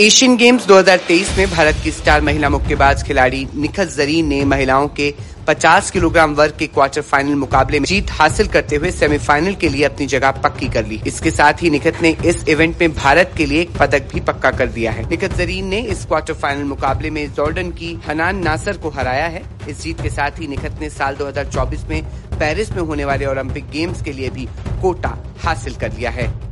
Asian games 2023 में भारत की star महिला मुक्केबाज खिलाड़ी निखत जरीन ने महिलाओं के 50 किलोग्राम वर्ग के क्वार्टर फाइनल मुकाबले में जीत हासिल करते हुए सेमीफाइनल के लिए अपनी जगह पक्की कर ली। इसके साथ ही निखत ने इस इवेंट में भारत के लिए एक पदक भी पक्का कर दिया है। निखत जरीन ने इस क्वार्टर फाइनल मुकाबले में जॉर्डन की हनान नासर को हराया है। इस जीत के साथ ही निखत ने साल 2024 में पेरिस में होने वाले ओलंपिक गेम्स के लिए भी कोटा हासिल कर लिया है।